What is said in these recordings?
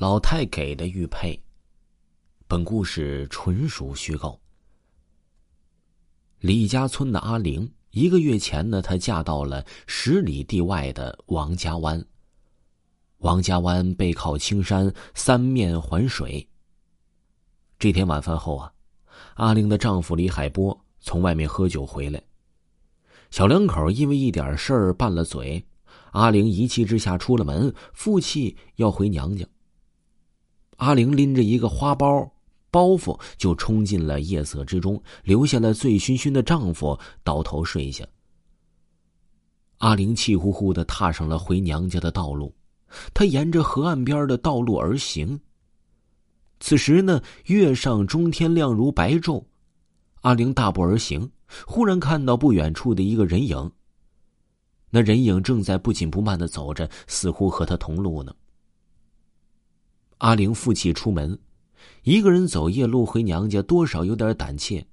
老太给的玉佩。本故事纯属虚构。李家村的阿玲，一个月前呢，她嫁到了十里地外的王家湾。王家湾背靠青山，三面环水。这天晚饭后啊，阿玲的丈夫李海波从外面喝酒回来，小两口因为一点事儿拌了嘴。阿玲一气之下出了门，负气要回娘家。阿玲拎着一个花包包袱，就冲进了夜色之中，留下了醉醺醺的丈夫倒头睡下。阿玲气呼呼的踏上了回娘家的道路，她沿着河岸边的道路而行。此时呢，月上中天，亮如白昼。阿玲大步而行，忽然看到不远处的一个人影。那人影正在不紧不慢的走着，似乎和他同路呢。阿玲负气出门，一个人走夜路回娘家，多少有点胆怯。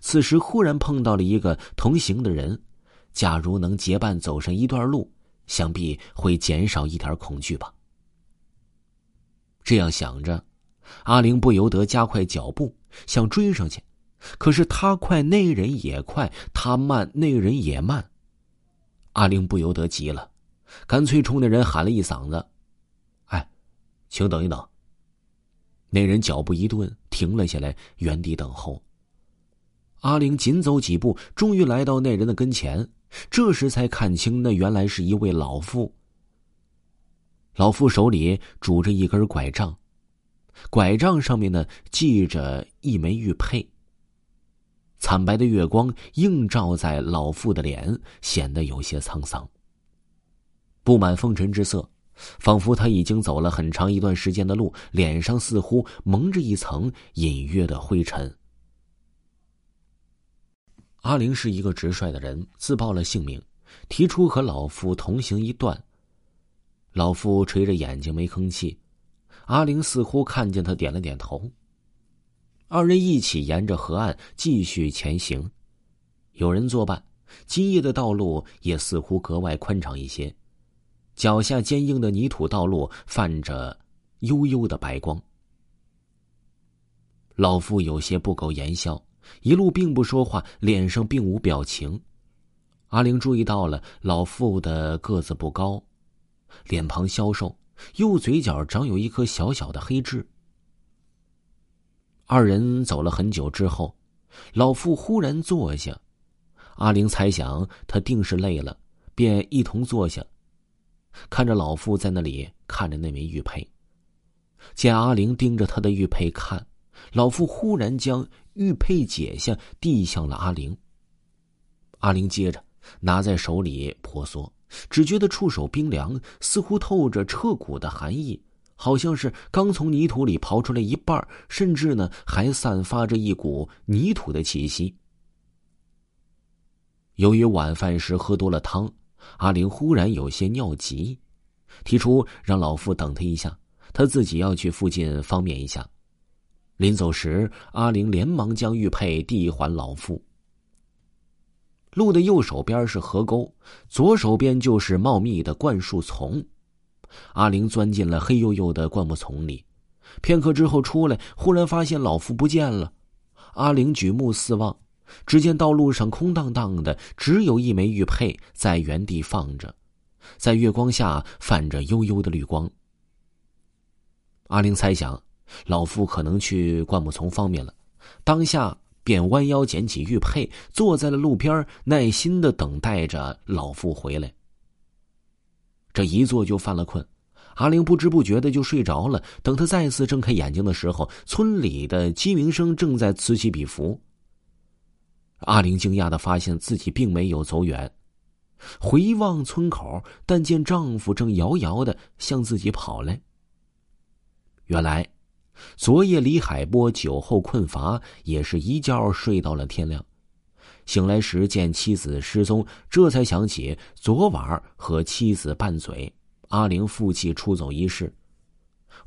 此时忽然碰到了一个同行的人，假如能结伴走上一段路，想必会减少一点恐惧吧。这样想着，阿玲不由得加快脚步，想追上去。可是他快，那人也快；他慢，那人也慢。阿玲不由得急了，干脆冲那人喊了一嗓子：“，请等一等。”那人脚步一顿，停了下来，原地等候。阿玲紧走几步，终于来到那人的跟前，这时才看清，那原来是一位老妇。老妇手里拄着一根拐杖，拐杖上面呢系着一枚玉佩。惨白的月光映照在老妇的脸，显得有些沧桑。布满风尘之色，仿佛他已经走了很长一段时间的路，脸上似乎蒙着一层隐约的灰尘。阿玲是一个直率的人，自报了姓名，提出和老妇同行一段。老妇垂着眼睛没吭气，阿玲似乎看见他，点了点头。二人一起沿着河岸继续前行，有人作伴，今夜的道路也似乎格外宽敞一些。脚下坚硬的泥土道路泛着幽幽的白光。老妇有些不苟言笑，一路并不说话，脸上并无表情。阿玲注意到了老妇的个子不高，脸庞消瘦，右嘴角长有一颗小小的黑痣。二人走了很久之后，老妇忽然坐下。阿玲猜想他定是累了，便一同坐下，看着老妇在那里看着那枚玉佩。见阿玲盯着他的玉佩看，老妇忽然将玉佩解下，递向了阿玲。阿玲接着拿在手里婆娑，只觉得触手冰凉，似乎透着彻骨的寒意。好像是刚从泥土里刨出来一半，甚至呢还散发着一股泥土的气息。由于晚饭时喝多了汤，阿玲忽然有些尿急，提出让老妇等他一下，他自己要去附近方便一下。临走时，阿玲连忙将玉佩递还老妇。路的右手边是河沟，左手边就是茂密的灌树丛。阿玲钻进了黑黝黝的灌木丛里，片刻之后出来，忽然发现老妇不见了。阿玲举目四望，只见道路上空荡荡的，只有一枚玉佩在原地放着，在月光下泛着幽幽的绿光。阿玲猜想，老妇可能去灌木丛方面了，当下便弯腰捡起玉佩，坐在了路边，耐心的等待着老妇回来。这一坐就犯了困，阿玲不知不觉的就睡着了。等她再次睁开眼睛的时候，村里的鸡鸣声正在此起彼伏。阿玲惊讶的发现自己并没有走远，回望村口，但见丈夫正遥遥的向自己跑来。原来，昨夜李海波酒后困乏，也是一觉睡到了天亮。醒来时见妻子失踪，这才想起昨晚和妻子拌嘴，阿玲负气出走一事，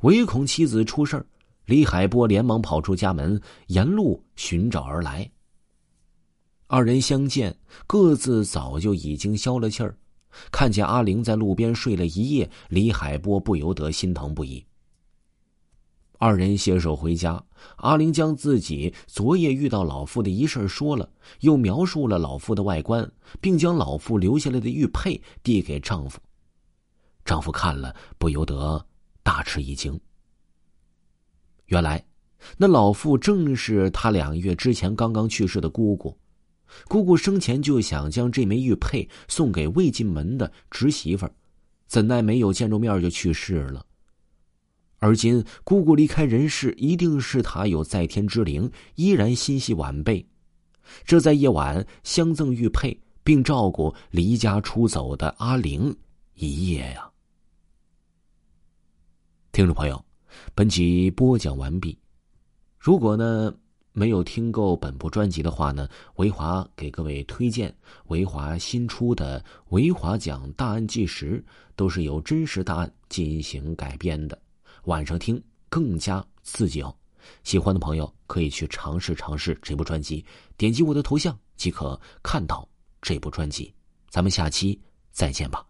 唯恐妻子出事李海波连忙跑出家门，沿路寻找而来。二人相见，各自早就已经消了气儿，看见阿玲在路边睡了一夜，李海波不由得心疼不已。二人携手回家，阿玲将自己昨夜遇到老妇的一事说了，又描述了老妇的外观，并将老妇留下来的玉佩递给丈夫。丈夫看了，不由得大吃一惊。原来，那老妇正是他两月之前刚刚去世的姑姑。姑姑生前就想将这枚玉佩送给未进门的侄媳妇儿，怎奈没有见着面就去世了。而今姑姑离开人世，一定是她有在天之灵，依然心系晚辈。这在夜晚相赠玉佩，并照顾离家出走的阿玲一夜呀。听众朋友，本集播讲完毕。如果呢没有听够本部专辑的话呢，维华给各位推荐维华新出的《维华讲大案纪实》，都是由真实大案进行改编的。晚上听更加刺激哦！喜欢的朋友可以去尝试尝试这部专辑，点击我的头像即可看到这部专辑。咱们下期再见吧。